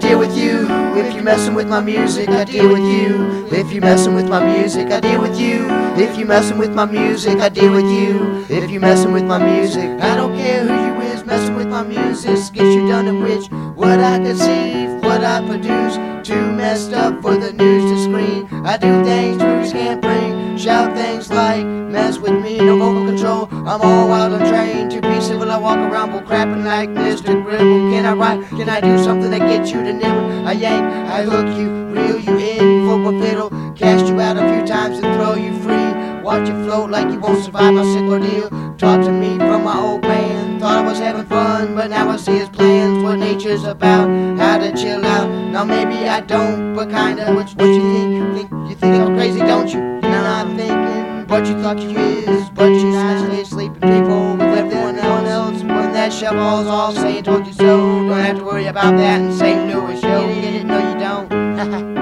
messing with you. If you messin' with my music, I deal with you. If you're messing with my music, I deal with you. If you're messing with my music, I deal with you. If you're messing with my music, I don't care who you is messing with my music. Get you done in which what I conceive, what I produce. Too messed up for the news to screen. I do things rules can't bring. Shout things like mess with me, no vocal control. I'm all wild and trained to be civil. I walk around bull crapping like Mr. Gribble. Can I write? Can I do something that gets you to never? I yank, I hook you, reel you in a fiddle. Cast you out a few times and throw you free. Watch you float like you won't survive my sick ordeal. Talk to me from my old man. Thought I was having fun, but now I see his plans. What nature's about, how to chill out. Now maybe I don't, but kinda. What, what you think? You think you think I'm crazy, don't you? You're not thinking what you thought you is, but you snatch sleeping Shovel's all saying told you so, don't have to worry about that say no, it's yo. No, you don't.